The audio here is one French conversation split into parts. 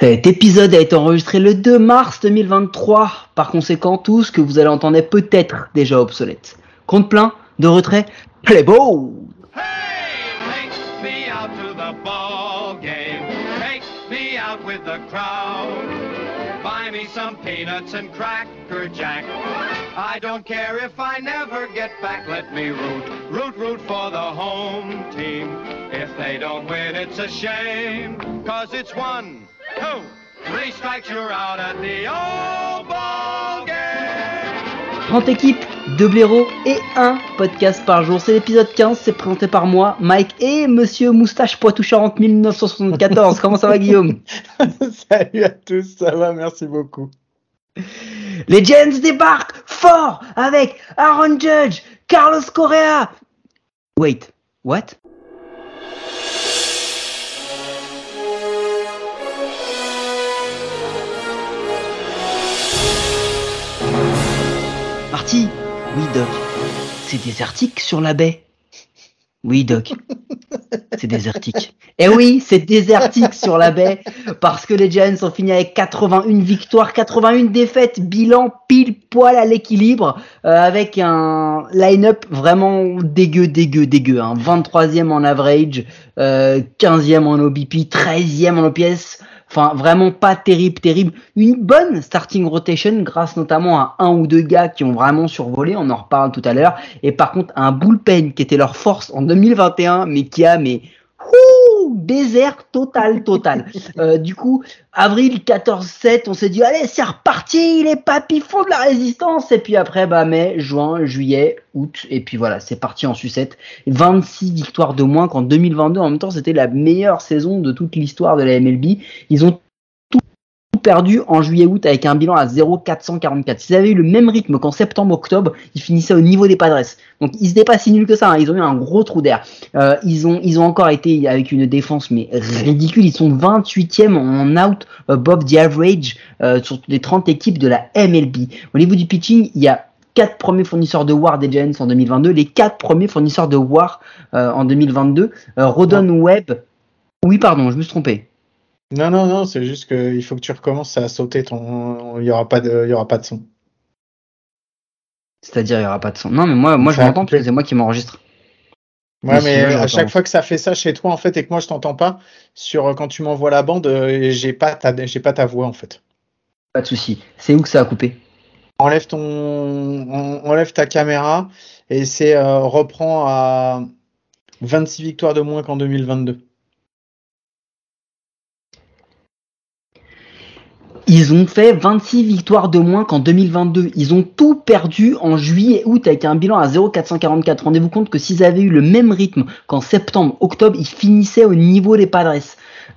Cet épisode a été enregistré le 2 mars 2023. Par conséquent, tout ce que vous allez entendre est peut-être déjà obsolète. Compte plein, de retrait, play ball Hey, take me out to the ball game. Take me out with the crowd. Buy me some peanuts and cracker jack. I don't care if I never get back. Let me root, root, root for the home team. If they don't win, it's a shame. Cause it's one, two, three strikes, you're out at the old ball game. 30 équipes, 2 blaireaux et un podcast par jour. C'est l'épisode 15, c'est présenté par moi, Mike et Monsieur Moustache Poitou-Charentes 1974. Comment ça va Guillaume? Salut à tous, ça va, merci beaucoup. Les Giants débarquent fort avec Aaron Judge, Carlos Correa. Wait, what? Oui, Doc. C'est désertique sur la baie. Oui, Doc. C'est désertique. Eh oui, c'est désertique sur la baie parce que les Giants ont fini avec 81 victoires, 81 défaites, bilan pile poil à l'équilibre euh, avec un line-up vraiment dégueu, dégueu, dégueu. Hein. 23e en average, euh, 15e en OBP, 13e en OPS. Enfin, vraiment pas terrible, terrible. Une bonne starting rotation grâce notamment à un ou deux gars qui ont vraiment survolé, on en reparle tout à l'heure. Et par contre, un bullpen qui était leur force en 2021, mais qui a, mais, ouh, désert total, total. Euh, du coup, avril 14-7, on s'est dit, allez, c'est reparti, les papis font de la résistance. Et puis après, bah, mai, juin, juillet, août, et puis voilà, c'est parti en sucette. 26 victoires de moins qu'en 2022. En même temps, c'était la meilleure saison de toute l'histoire de la MLB. Ils ont perdu en juillet-août avec un bilan à 0,444. S'ils avaient eu le même rythme qu'en septembre-octobre, ils finissaient au niveau des Padres. Donc ils n'étaient pas si nuls que ça, hein. ils ont eu un gros trou d'air. Euh, ils, ont, ils ont encore été avec une défense mais ridicule, ils sont 28e en out above the average euh, sur les 30 équipes de la MLB. Au niveau du pitching, il y a quatre premiers fournisseurs de WAR des Giants en 2022, les quatre premiers fournisseurs de WAR euh, en 2022. Euh, Rodon Webb, oui pardon, je me suis trompé. Non, non, non, c'est juste qu'il faut que tu recommences à sauter ton. Il n'y aura, pas de... il y aura pas de son. C'est-à-dire, il n'y aura pas de son. Non, mais moi, moi je Ça m'entends parce que c'est moi qui m'enregistre. Ouais, Mais mais sinon, à chaque fois que ça fait ça chez toi, en fait, et que moi je t'entends pas, sur euh, quand tu m'envoies la bande, euh, j'ai pas ta, pas ta voix en fait. Pas de souci. C'est où que ça a coupé? Enlève ton, en- enlève ta caméra et c'est euh, reprend à 26 victoires de moins qu'en 2022. Ils ont fait 26 victoires de moins qu'en 2022. Ils ont tout perdu en juillet août avec un bilan à 0,444. Rendez-vous compte que s'ils avaient eu le même rythme qu'en septembre, octobre, ils finissaient au niveau des Padres.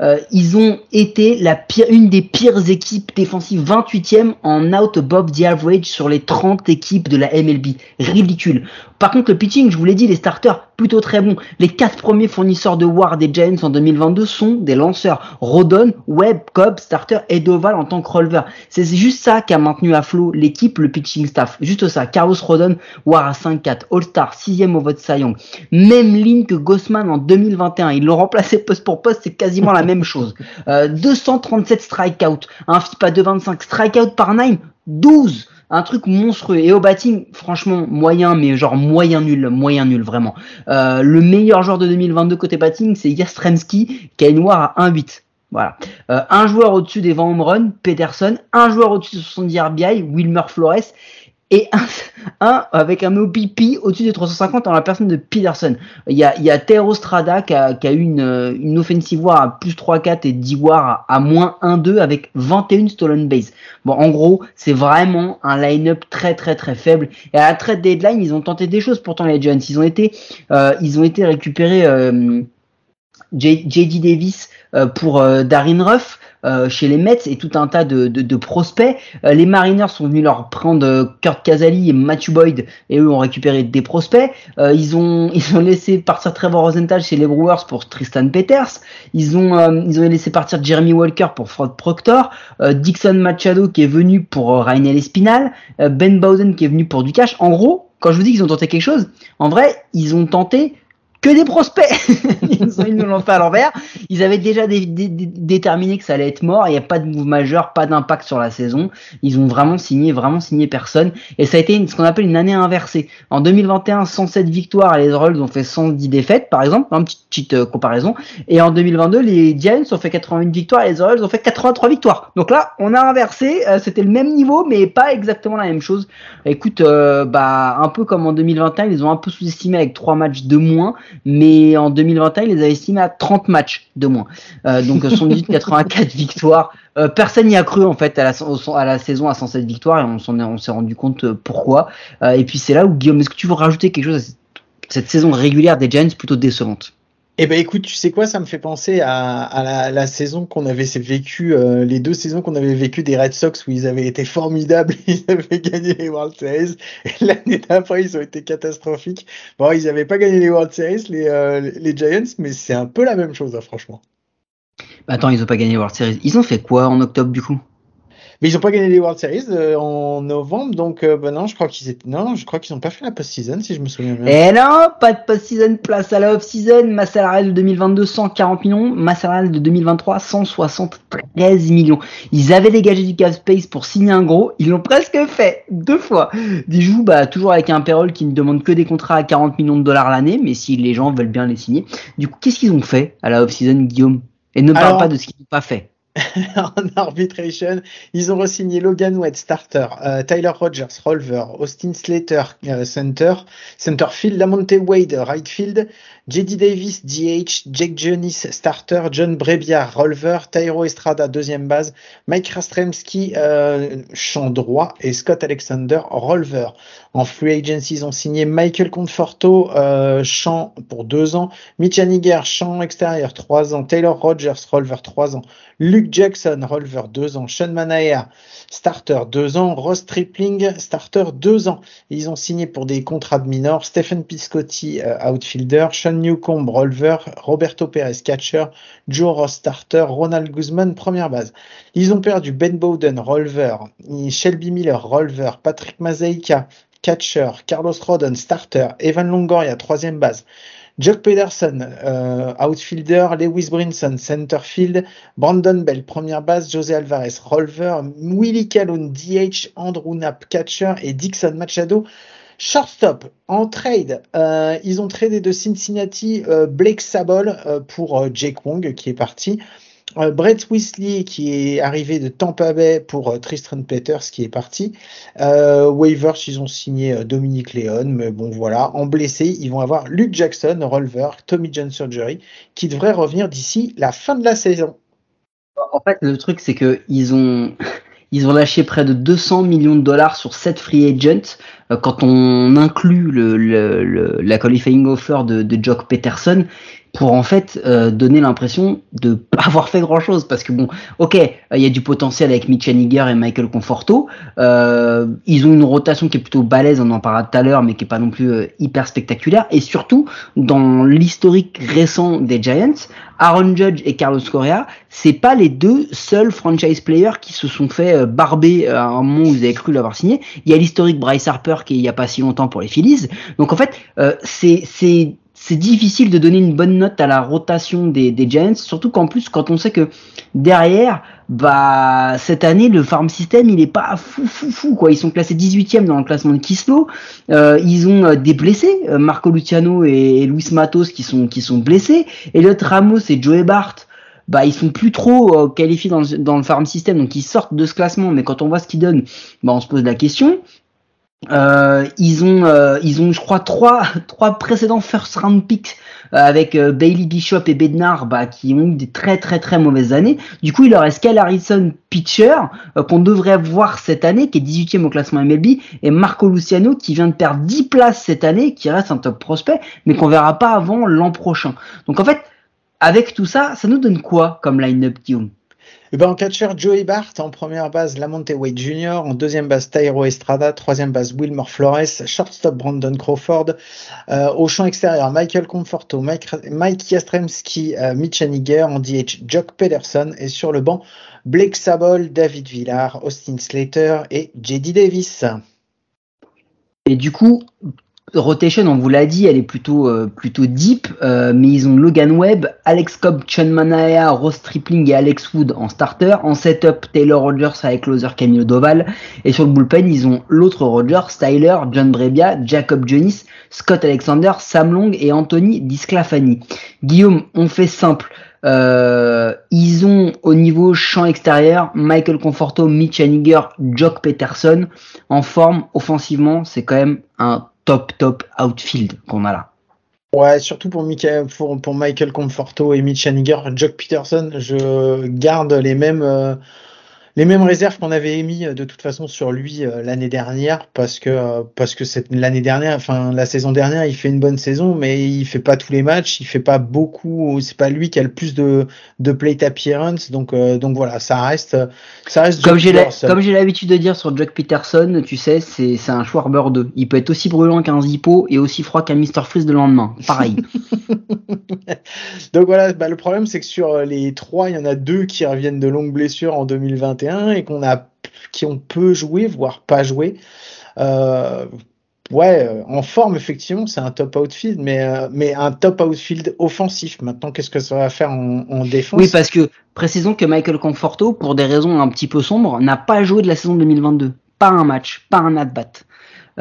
Euh, ils ont été la pire, une des pires équipes défensives, 28e en out above the average sur les 30 équipes de la MLB. Ridicule. Par contre, le pitching, je vous l'ai dit, les starters, plutôt très bons. Les quatre premiers fournisseurs de WAR des Giants en 2022 sont des lanceurs. Rodon, Webb, Cobb, starter et Doval en tant que releveur. C'est juste ça qui a maintenu à flot l'équipe, le pitching staff. Juste ça. Carlos Rodon, WAR à 5-4, All-Star, 6 au vote Cy Young. Même ligne que Gossman en 2021. Ils l'ont remplacé poste pour poste, c'est quasiment la même chose. Euh, 237 strikeouts, un FIP à 2,25, strikeout par 9, 12 un truc monstrueux. Et au batting franchement moyen mais genre moyen nul moyen nul vraiment. Euh, le meilleur joueur de 2022 côté batting c'est Yastremski qui a une à 1,8 voilà. Euh, un joueur au-dessus des 20 home runs Peterson un joueur au-dessus de 70 RBI Wilmer Flores et un, un avec un OBP au-dessus des 350 en la personne de Peterson. Il y a, il y a Tero Strada qui a, qui a eu une, euh, une offensive war à plus 3-4 et 10 war à, moins 1-2 avec 21 stolen base. Bon, en gros, c'est vraiment un line-up très très très faible. Et à la trade deadline, ils ont tenté des choses pourtant les Giants. Ils ont été, euh, ils ont été récupérés euh, JD Davis euh, pour euh, Darin Ruff. Euh, chez les Mets et tout un tas de, de, de prospects. Euh, les Mariners sont venus leur prendre euh, Kurt Casali et Matthew Boyd et eux ont récupéré des prospects. Euh, ils ont ils ont laissé partir Trevor Rosenthal chez les Brewers pour Tristan Peters. Ils ont euh, ils ont laissé partir Jeremy Walker pour Fred Proctor. Dixon Machado qui est venu pour Rainel Espinal. Ben Bowden qui est venu pour du cash. En gros, quand je vous dis qu'ils ont tenté quelque chose, en vrai, ils ont tenté que des prospects. ils nous l'ont fait à l'envers. Ils avaient déjà déterminé que ça allait être mort. Il n'y a pas de move majeur, pas d'impact sur la saison. Ils ont vraiment signé, vraiment signé personne. Et ça a été ce qu'on appelle une année inversée. En 2021, 107 victoires, les Royals ont fait 110 défaites, par exemple, une petite, euh, comparaison. Et en 2022, les Giants ont fait 81 victoires, et les Royals ont fait 83 victoires. Donc là, on a inversé. Euh, c'était le même niveau, mais pas exactement la même chose. Écoute, euh, bah un peu comme en 2021, ils ont un peu sous-estimé avec trois matchs de moins mais en 2021, il les avait estimés à 30 matchs de moins. Euh, donc 118-84 victoires. Euh, personne n'y a cru en fait à la, à la saison à 107 victoires et on on s'est rendu compte euh, pourquoi. Euh, et puis c'est là où Guillaume, est-ce que tu veux rajouter quelque chose à cette, cette saison régulière des Giants plutôt décevante? Eh ben écoute, tu sais quoi, ça me fait penser à, la, saison qu'on avait vécu, euh, les deux saisons qu'on avait vécu des Red Sox où ils avaient été formidables, ils avaient gagné les World Series. Et l'année d'après, ils ont été catastrophiques. Bon, ils n'avaient pas gagné les World Series, les, euh, les Giants, mais c'est un peu la même chose, hein, franchement. Bah attends, ils n'ont pas gagné les World Series. Ils ont fait quoi en octobre du coup? Mais ils n'ont pas gagné les World Series euh, en novembre, donc euh, bah non, je crois qu'ils étaient... non, je crois qu'ils n'ont pas fait la post-season si je me souviens bien. Eh non, pas de post-season, place à la off-season, masse salariale de 2022 140 millions, masse salariale de 2023 173 millions. Ils avaient dégagé du cap space pour signer un gros, ils l'ont presque fait deux fois. Des joues, bah toujours avec un payroll qui ne demande que des contrats à 40 millions de dollars l'année, mais si les gens veulent bien les signer. Du coup, qu'est-ce qu'ils ont fait à la off-season, Guillaume? Et ne parle pas de ce qu'ils n'ont pas fait. en arbitration, ils ont re-signé Logan Wade, starter, euh, Tyler Rogers, Rolver, Austin Slater, euh, center, centerfield, Lamonte Wade, right field, JD Davis, DH, Jake Jonis, starter, John Brebiar, Rolver, Tyro Estrada, deuxième base, Mike Rastremski, euh, champ droit, et Scott Alexander, Rolver. En free agency, ils ont signé Michael Conforto, euh, champ pour deux ans, Mitch Haniger, champ extérieur, trois ans, Taylor Rogers, Rolver, trois ans, Jackson, Rolver, deux ans, Sean Manaea, starter, deux ans, Ross Tripling, starter, deux ans. ils ont signé pour des contrats de minors, Stephen Piscotti, euh, outfielder, Sean Newcomb, Rolver, Roberto Perez, catcher, Joe Ross, starter, Ronald Guzman, première base. Ils ont perdu Ben Bowden, Rolver, Shelby Miller, Rolver, Patrick Mazeika, catcher, Carlos Rodon, starter, Evan Longoria, troisième base. Jock Pederson, euh, outfielder, Lewis Brinson, centerfield, Brandon Bell, première base, José Alvarez, rover, Willie Calhoun, DH, Andrew Knapp, catcher et Dixon Machado, shortstop. En trade, euh, ils ont tradé de Cincinnati euh, Blake Sabol pour Jake Wong qui est parti. Euh, Brett Weasley qui est arrivé de Tampa Bay pour euh, Tristan Peters qui est parti. Euh, waivers, ils ont signé euh, Dominique Leon, mais bon voilà. En blessé, ils vont avoir Luke Jackson, Rolver, Tommy John Surgery, qui devrait revenir d'ici la fin de la saison. En fait, le truc, c'est que ils ont, ils ont lâché près de 200 millions de dollars sur 7 free agents. Quand on inclut le, la qualifying offer de, de Jock Peterson, pour en fait euh, donner l'impression de pas avoir fait grand chose parce que bon ok il y a du potentiel avec Mitch Haniger et Michael Conforto. Euh, ils ont une rotation qui est plutôt balèze on en parlera tout à l'heure mais qui est pas non plus euh, hyper spectaculaire. Et surtout dans l'historique récent des Giants Aaron Judge et Carlos Correa c'est pas les deux seuls franchise players qui se sont fait euh, barber à un moment où vous avez cru l'avoir signé. Il y a l'historique Bryce Harper qui est il y a pas si longtemps pour les Phillies. Donc en fait c'est c'est c'est difficile de donner une bonne note à la rotation des, des Giants, surtout qu'en plus, quand on sait que derrière, bah cette année, le farm system, il est pas fou, fou, fou, quoi. Ils sont classés 18e dans le classement de Kislo. Euh, ils ont euh, des blessés, euh, Marco Luciano et, Luis Matos qui sont, qui sont blessés. Elliot Ramos et Joey Bart, bah ils sont plus trop qualifiés dans dans le farm system, donc ils sortent de ce classement. Mais quand on voit ce qu'ils donnent, bah on se pose la question. Euh, ils ont, euh, ils ont, je crois, trois, trois précédents first round picks euh, avec Bailey Bishop et Bednar, bah, qui ont eu des très très très mauvaises années. Du coup, il leur reste Kyle Harrison, pitcher, qu'on devrait voir cette année, qui est 18e au classement MLB, et Marco Luciano, qui vient de perdre 10 places cette année, qui reste un top prospect, mais qu'on verra pas avant l'an prochain. Donc en fait, avec tout ça, ça nous donne quoi comme line-up, Guillaume? Eh ben, en catcher, Joey Bart, en première base, Lamonte Wade Jr., en deuxième base, Tyro Estrada, troisième base, Wilmer Flores, shortstop, Brandon Crawford, euh, au champ extérieur, Michael Conforto, Mike, Mike euh, Mitch Haniger, en DH, Jock Pederson, et sur le banc, Blake Sabol, David Villar, Austin Slater et JD Davis. Et du coup, rotation, on vous l'a dit, elle est plutôt euh, plutôt deep, euh, mais ils ont Logan Webb, Alex Cobb, Sean Manaea, Ross Tripling et Alex Wood en starter. En setup, Taylor Rogers avec closer Camilo Doval. Et sur le bullpen, ils ont l'autre Rogers, Tyler, John Brebia, Jacob Jonis, Scott Alexander, Sam Long et Anthony Disclafani. Guillaume, on fait simple. Euh, ils ont au niveau champ extérieur Michael Conforto, Mitch Haniger, Jock Peterson en forme offensivement. C'est quand même un top top outfield qu'on a là. Ouais, surtout pour, Michael, pour, pour Michael Conforto et Mitch Haniger, Jock Peterson, je garde les mêmes. Euh, les mêmes réserves qu'on avait émis euh, de toute façon sur lui euh, l'année dernière parce que euh, parce que cette l'année dernière enfin la saison dernière il fait une bonne saison mais il fait pas tous les matchs il fait pas beaucoup c'est pas lui qui a le plus de de plate appearance donc donc voilà ça reste ça reste comme j'ai comme j'ai l'habitude de dire sur Jack Peterson tu sais c'est c'est un Schwarber 2 il peut être aussi brûlant qu'un Zippo et aussi froid qu'un Mr Freeze de lendemain. Pareil donc voilà bah, le problème c'est que sur les trois il y en a deux qui reviennent de longues blessures en 2021 et qu'on a qui ont peu joué, voire pas joué. Euh, ouais, euh, en forme, effectivement, c'est un top outfield, mais, euh, un top outfield offensif. Maintenant, qu'est-ce que ça va faire en, défense? Oui, parce que précisons que Michael Conforto, pour des raisons un petit peu sombres, n'a pas joué de la saison 2022. Pas un match, pas un at-bat.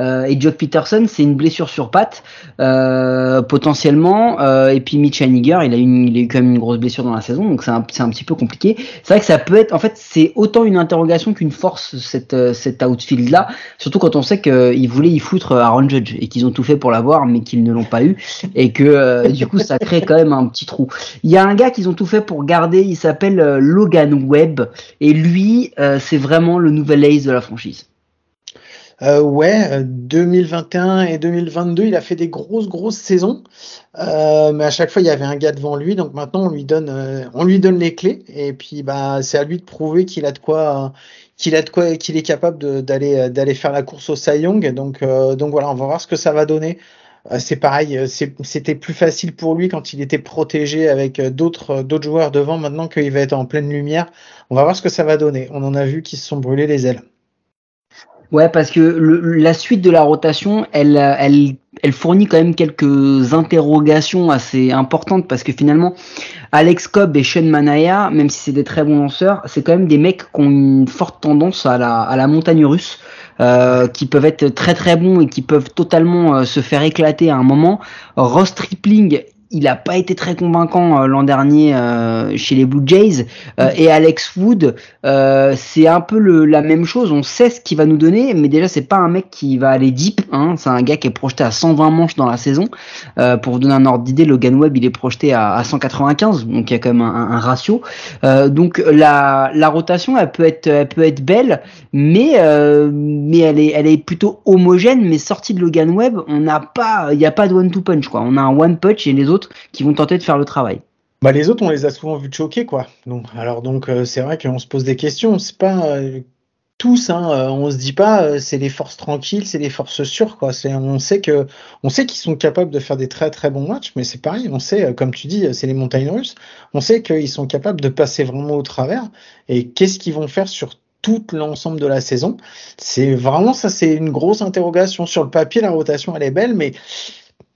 Euh, et Jock Peterson, c'est une blessure sur patte, euh, potentiellement. Euh, et puis Mitch Haniger, il a, une, il a eu quand même une grosse blessure dans la saison, donc c'est un, un, petit peu compliqué. C'est vrai que ça peut être, en fait, c'est autant une interrogation qu'une force cette, cet outfield là, surtout quand on sait qu'ils voulaient y foutre Aaron Judge et qu'ils ont tout fait pour l'avoir, mais qu'ils ne l'ont pas eu, et que du coup ça crée quand même un petit trou. Il y a un gars qu'ils ont tout fait pour garder, il s'appelle Logan Webb, et lui, c'est vraiment le nouvel ace de la franchise. Euh, ouais, 2021 et 2022, il a fait des grosses grosses saisons, euh, mais à chaque fois il y avait un gars devant lui, donc maintenant on lui donne, euh, on lui donne les clés et puis bah c'est à lui de prouver qu'il a de quoi, qu'il a de quoi, qu'il est capable d'aller d'aller faire la course au Cy Young. Donc donc voilà, on va voir ce que ça va donner. C'est pareil, c'était plus facile pour lui quand il était protégé avec d'autres d'autres joueurs devant. Maintenant qu'il va être en pleine lumière, on va voir ce que ça va donner. On en a vu qui se sont brûlés les ailes. Ouais, parce que le, la suite de la rotation, elle, elle, elle fournit quand même quelques interrogations assez importantes parce que finalement, Alex Cobb et Sean Manaya, même si c'est des très bons lanceurs, c'est quand même des mecs qui ont une forte tendance à la, à la montagne russe. Euh, qui peuvent être très très bons et qui peuvent totalement euh, se faire éclater à un moment. Ross Tripling il n'a pas été très convaincant euh, l'an dernier euh, chez les Blue Jays. Euh, et Alex Wood, c'est un peu le, la même chose. On sait ce qu'il va nous donner, mais déjà c'est pas un mec qui va aller deep. Hein. C'est un gars qui est projeté à 120 manches dans la saison. pour vous donner un ordre d'idée, Logan Webb il est projeté à, à 195, donc il y a quand même un, un ratio. donc la, la rotation, elle peut être, elle peut être belle, mais mais elle est, elle est plutôt homogène. Mais sortie de Logan Webb, on n'a pas, il n'y a pas de one two punch quoi. On a un one punch et les autres qui vont tenter de faire le travail. Bah, les autres, on les a souvent vus choquer, quoi. Donc, alors, donc, euh, c'est vrai qu'on se pose des questions. C'est pas euh, tous, hein, euh, on se dit pas, c'est les forces tranquilles, c'est les forces sûres, quoi. C'est, on sait que, on sait qu'ils sont capables de faire des très très bons matchs, mais c'est pareil. On sait, comme tu dis, c'est les montagnes russes. On sait qu'ils sont capables de passer vraiment au travers. Et qu'est-ce qu'ils vont faire sur tout l'ensemble de la saison? C'est vraiment ça, c'est une grosse interrogation. Sur le papier, la rotation, elle est belle, mais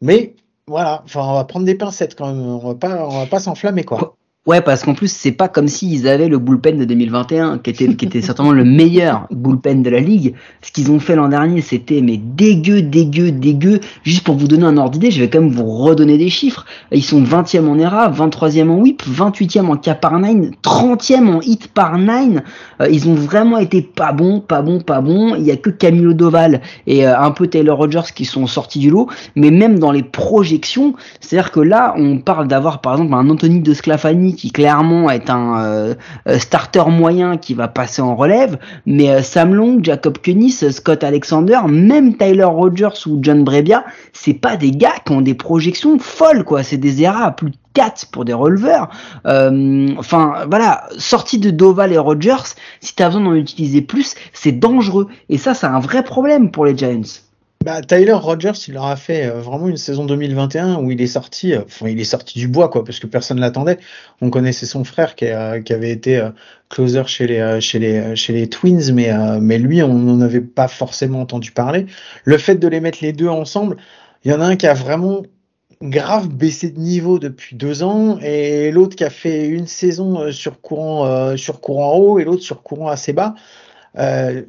mais voilà, enfin, on va prendre des pincettes quand même. On va pas, on va pas s'enflammer quoi. Ouais, parce qu'en plus, c'est pas comme s'ils avaient le bullpen de 2021, qui était, qui était certainement le meilleur bullpen de la ligue. Ce qu'ils ont fait l'an dernier, c'était mais dégueu, dégueu, dégueu. Juste pour vous donner un ordre d'idée, je vais quand même vous redonner des chiffres. Ils sont 20e en ERA, 23e en whip, 28e en K par 9, 30e en hit par 9. Euh, ils ont vraiment été pas bons, pas bons, pas bons. Il y a que Camilo Doval et euh, un peu Taylor Rogers qui sont sortis du lot. Mais même dans les projections, c'est-à-dire que là, on parle d'avoir par exemple un Anthony de Sclafani qui clairement est un euh, euh, starter moyen qui va passer en relève, mais euh, Sam Long, Jacob Kunis, Scott Alexander, même Tyler Rogers ou John Brebia, c'est pas des gars qui ont des projections folles quoi, c'est des ERA à plus de 4 pour des releveurs. enfin voilà, sortie de Doval et Rogers, si tu as besoin d'en utiliser plus, c'est dangereux et ça c'est un vrai problème pour les Giants. Bah, Tyler Rogers, il leur a fait euh, vraiment une saison 2021 où il est sorti, euh, enfin, il est sorti du bois, quoi, parce que personne ne l'attendait. On connaissait son frère qui, qui avait été euh, closer chez les, euh, Twins, mais, euh, mais lui, on n'en avait pas forcément entendu parler. Le fait de les mettre les deux ensemble, il y en a un qui a vraiment grave baissé de niveau depuis deux ans et l'autre qui a fait une saison euh, sur courant, euh, sur courant haut et l'autre sur courant assez bas. Euh,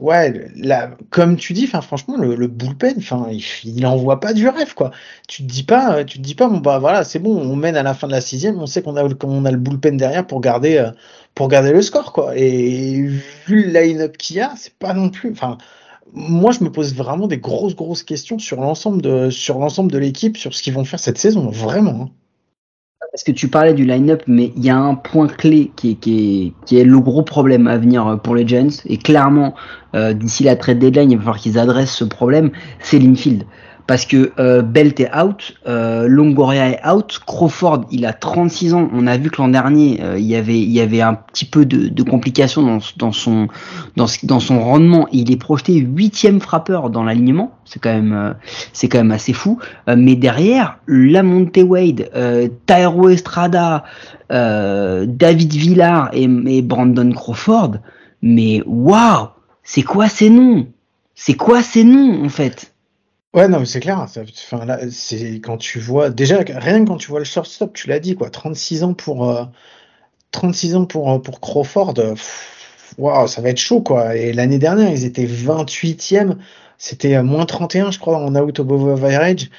ouais, comme tu dis, franchement, le, bullpen, enfin, il, envoie pas du rêve, quoi. Tu te dis pas, euh, tu te dis pas, bon bah voilà, c'est bon, on mène à la fin de la sixième, on sait qu'on a, a le bullpen derrière pour garder, euh, pour garder le score, quoi. Et vu le line-up qu'il y a, c'est pas non plus, enfin, moi je me pose vraiment des grosses grosses questions sur l'ensemble de, sur l'ensemble de l'équipe, sur ce qu'ils vont faire cette saison, vraiment. Parce que tu parlais du line-up, mais il y a un point clé qui est le gros problème à venir euh, pour les Giants. Et clairement, euh, d'ici la trade deadline, il va falloir qu'ils adressent ce problème. C'est l'infield. Parce que euh, Belt est out, euh, Longoria est out, Crawford il a 36 ans. On a vu que l'an dernier euh, il y avait il y avait un petit peu de, de complications dans, dans son dans, dans son rendement. Il est projeté huitième frappeur dans l'alignement. C'est quand même euh, c'est quand même assez fou. Euh, mais derrière, Lamonte Wade, euh, Tyro Estrada, David Villar et, et Brandon Crawford, mais waouh, c'est quoi ces noms? C'est quoi ces noms en fait? Ouais, non, mais c'est clair. Enfin, là, c'est quand tu vois, déjà, rien que quand tu vois le shortstop, tu l'as dit, quoi. 36 ans pour, euh, 36 ans pour, euh, pour Crawford. euh, Waouh, ça va être chaud, quoi. Et l'année dernière, ils étaient 28e. C'était euh, moins 31, je crois, en out above average.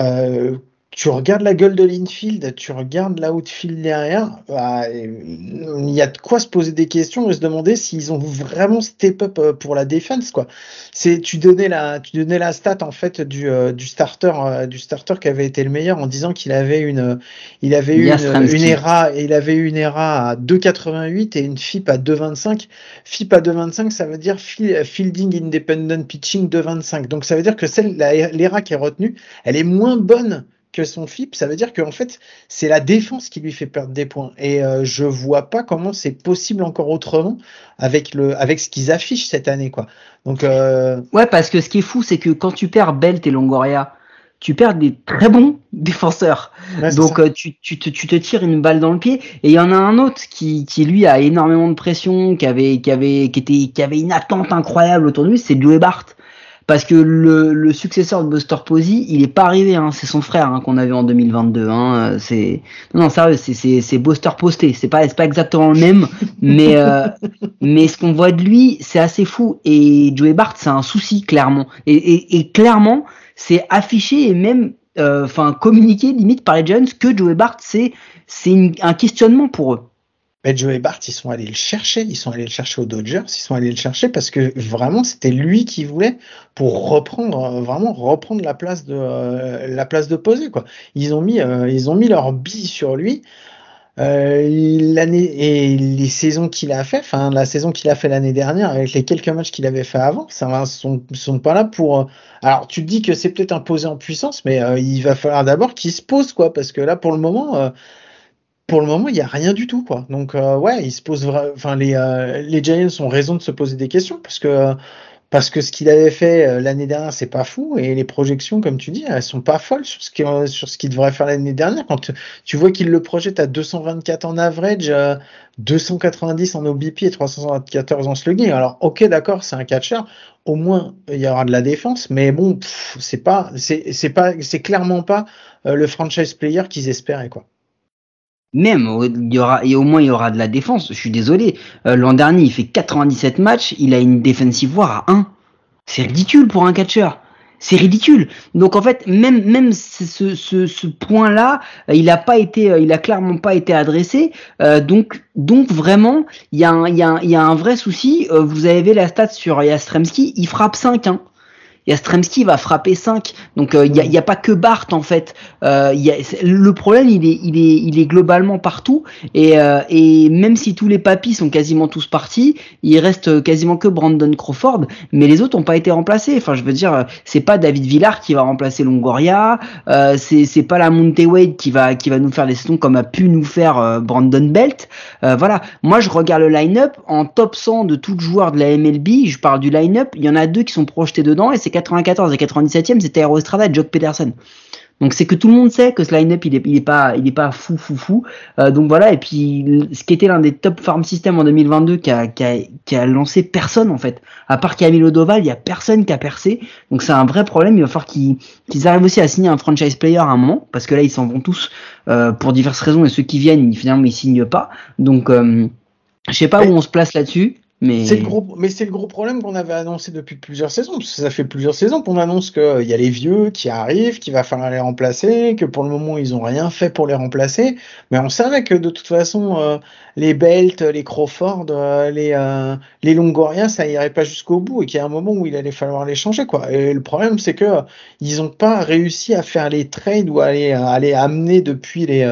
Euh, tu regardes la gueule de l'infield, tu regardes l'outfield derrière, bah, il y a de quoi se poser des questions et se demander s'ils ont vraiment step up euh, pour la défense, quoi. C'est, tu donnais la, tu donnais la stat, en fait, du, euh, du starter, euh, du starter qui avait été le meilleur en disant qu'il avait une, il avait eu une, une ERA, il avait une ERA à 2,88 et une FIP à 2,25. FIP à 2,25, ça veut dire fi- Fielding Independent Pitching 2,25. Donc ça veut dire que celle, la- l'ERA qui est retenue, elle est moins bonne que son FIP. Ça veut dire qu'en fait, c'est la défense qui lui fait perdre des points. Et euh, je vois pas comment c'est possible encore autrement avec le, avec ce qu'ils affichent cette année, quoi. Donc, euh, Ouais, parce que ce qui est fou, c'est que quand tu perds Belt et Longoria, tu perds des très bons défenseurs. ouais, Donc euh, tu, tu, te, tu te tires une balle dans le pied. Et il y en a un autre qui, qui lui a énormément de pression, qui avait, qui avait, qui était, qui avait une attente incroyable autour de lui, c'est Joey Bart. Parce que le, le successeur de Buster Posey, il est pas arrivé, hein, c'est son frère hein, qu'on a vu en 2022. Hein, c'est non, non sérieux, c'est c'est c'est Buster Posté. C'est pas c'est pas exactement le même, mais euh, mais ce qu'on voit de lui, c'est assez fou. Et Joey Bart, c'est un souci clairement. Et, et, et clairement, c'est affiché et même euh, enfin communiqué limite par les Giants que Joey Bart, c'est c'est un questionnement pour eux. Mais Joey Bart, ils sont allés le chercher, ils sont allés le chercher aux Dodgers, ils sont allés le chercher parce que vraiment c'était lui qui voulait pour reprendre euh, vraiment reprendre la place de euh, la place de Posey quoi. Ils ont mis euh, ils ont mis leur bille sur lui. Euh, l'année et les saisons qu'il a fait, enfin la saison qu'il a fait l'année dernière avec les quelques matchs qu'il avait fait avant, ça va sont sont pas là pour. alors tu te dis que c'est peut-être un posé en puissance, mais il va falloir d'abord qu'il se pose quoi, parce que là pour le moment. Pour le moment, il n'y a rien du tout, quoi. Donc, euh, ouais, ils se posent, enfin, les, euh, les Giants ont raison de se poser des questions parce que, parce que ce qu'il avait fait euh, l'année dernière, c'est pas fou et les projections, comme tu dis, elles sont pas folles sur ce qu'il, sur devrait faire l'année dernière. Quand tu, vois qu'il le projette à 224 en average, euh, 290 en OBP et 374 en slugging. Alors, ok, d'accord, c'est un catcher. Au moins, il y aura de la défense, mais bon, c'est pas, c'est, c'est pas, c'est clairement pas le franchise player qu'ils espéraient, quoi. Même, au- il y aura, et au moins il y aura de la défense. Je suis désolé. Euh, L'an dernier, il fait 97 matchs, il a une defensive war à 1. C'est ridicule pour un catcheur. C'est ridicule. Donc en fait, même même ce, ce, ce, point-là, euh, il a pas été, euh, il a clairement pas été adressé. Euh, donc donc vraiment, il y a un, y a un, y a un vrai souci. Euh, vous avez vu la stat sur Yastremski, il frappe 5 hein. Yastremski va frapper 5. Donc il n'y a, y a, pas que Bart en fait. Euh, y a, le problème il est, il est, il est globalement partout. Et, euh, et même si tous les papis sont quasiment tous partis, il reste quasiment que Brandon Crawford. Mais les autres n'ont pas été remplacés. Enfin je veux dire, c'est pas David Villar qui va remplacer Longoria. Euh, c'est, c'est pas la Monte Wade qui va, qui va nous faire les saisons comme a pu nous faire euh, Brandon Belt. Euh, voilà. Moi je regarde le line-up en top 100 de tous les joueurs de la MLB. Je parle du line-up. Il y en a deux qui sont projetés dedans et c'est 94 et 97e, c'était Aero Estrada et Jock Pedersen. Donc c'est que tout le monde sait que ce line-up il est, il est pas il est pas fou fou fou. Euh, donc voilà et puis ce qui était l'un des top farm systems en 2022 qui a, qui a, qui a lancé personne en fait. À part Camilo Doval, il y a personne qui a percé. Donc c'est un vrai problème. Il va falloir qu'ils qu'ils arrivent aussi à signer un franchise player à un moment parce que là ils s'en vont tous euh, pour diverses raisons et ceux qui viennent finalement ils signent pas. Donc euh, je sais pas où on se place là-dessus. Mais c'est le gros, mais c'est le gros problème qu'on avait annoncé depuis plusieurs saisons. Parce que ça fait plusieurs saisons qu'on annonce qu'il y a les vieux qui arrivent, qu'il va falloir les remplacer, que pour le moment ils ont rien fait pour les remplacer. Mais on savait que de toute façon euh, les Belt, les Crawford, euh, les euh, les Longoria, ça irait pas jusqu'au bout et qu'il y a un moment où il allait falloir les changer quoi. Et le problème c'est que ils ont pas réussi à faire les trades ou à les, à les amener depuis les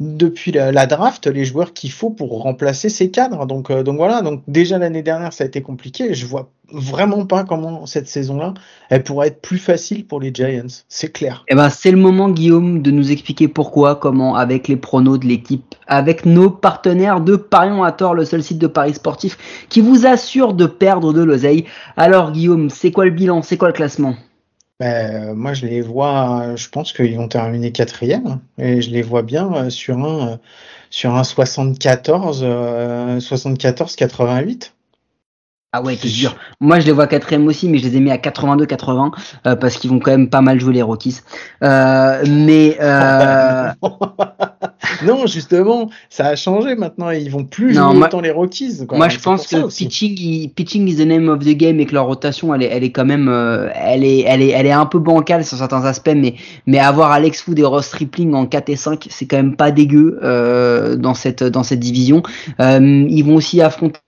depuis la, draft les joueurs qu'il faut pour remplacer ces cadres. Donc, euh, donc voilà, donc déjà l'année dernière ça a été compliqué. Je vois vraiment pas comment cette saison-là elle pourrait être plus facile pour les Giants. C'est clair. Eh ben c'est le moment Guillaume de nous expliquer pourquoi, comment, avec les pronos de l'équipe, avec nos partenaires de Parions à tort, le seul site de paris sportif qui vous assure de perdre de l'oseille. Alors Guillaume, c'est quoi le bilan, c'est quoi le classement? Ben, moi, je les vois, je pense qu'ils vont terminer quatrième et je les vois bien euh, sur un, euh, sur un 74, 74-88. Ah ouais, c'est dur. Moi, je les vois quatrième aussi, mais je les ai mis à 82-80 euh, parce qu'ils vont quand même pas mal jouer les Rockies. Euh, mais euh... non, justement, ça a changé maintenant. Ils vont plus jouer autant les Rockies. Moi, je pense que pitching, pitching is the name of the game et que leur rotation, elle est, elle est quand même, euh, elle est, elle est, elle est un peu bancale sur certains aspects, mais, mais avoir Alex Wood et Ross Tripling en 4 et 5, c'est quand même pas dégueu dans cette, dans cette division. ils vont aussi affronter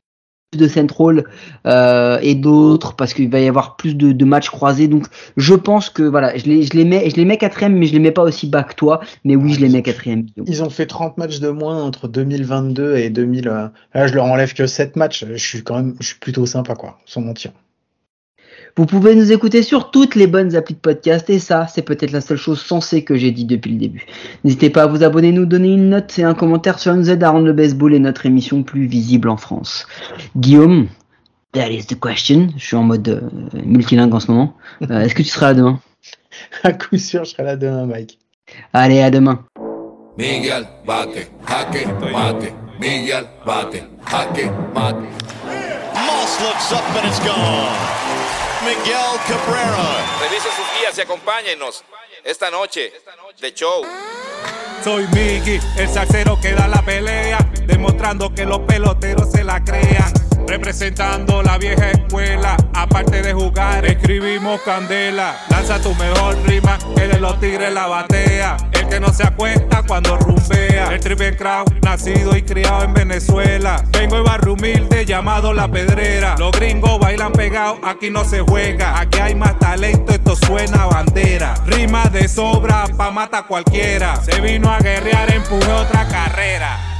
de Central euh, et d'autres parce qu'il va y avoir plus de, matchs croisés. Donc je pense que voilà je les, je les mets je les mets quatrième mais je les mets pas aussi bas que toi. Mais oui je les mets quatrième. Ils ont fait 30 matchs de moins entre 2022 et 2000 euh, là je leur enlève que 7 matchs. Je suis quand même je suis plutôt sympa quoi sans mentir vous pouvez nous écouter sur toutes les bonnes applis de podcast et ça, c'est peut-être la seule chose sensée que j'ai dit depuis le début. N'hésitez pas à vous abonner, nous donner une note et un commentaire sur nous aide à rendre le baseball et notre émission plus visible en France. Guillaume, that is the question. Je suis en mode euh, multilingue en ce moment. Euh, est-ce que tu seras là demain? À coup sûr, je serai là demain, Mike. Allez, à demain. Miguel, bate, jaque, mate. Miguel, bate, jaque, mate. Moss looks up and it's gone. Miguel Cabrera. Revise sus guías y acompáñenos esta noche de show. Soy Miggy, el salsero que da la pelea, demostrando que los peloteros se la crean. Representando la vieja escuela, aparte de jugar, escribimos candela. Lanza tu mejor rima, que de los tigres la batea. Que no se acuesta cuando rumbea. El triple crown, nacido y criado en Venezuela. Vengo de barrio humilde llamado La Pedrera. Los gringos bailan pegados, aquí no se juega. Aquí hay más talento, esto suena a bandera. Rima de sobra, pa' mata cualquiera. Se vino a guerrear, empuje otra carrera.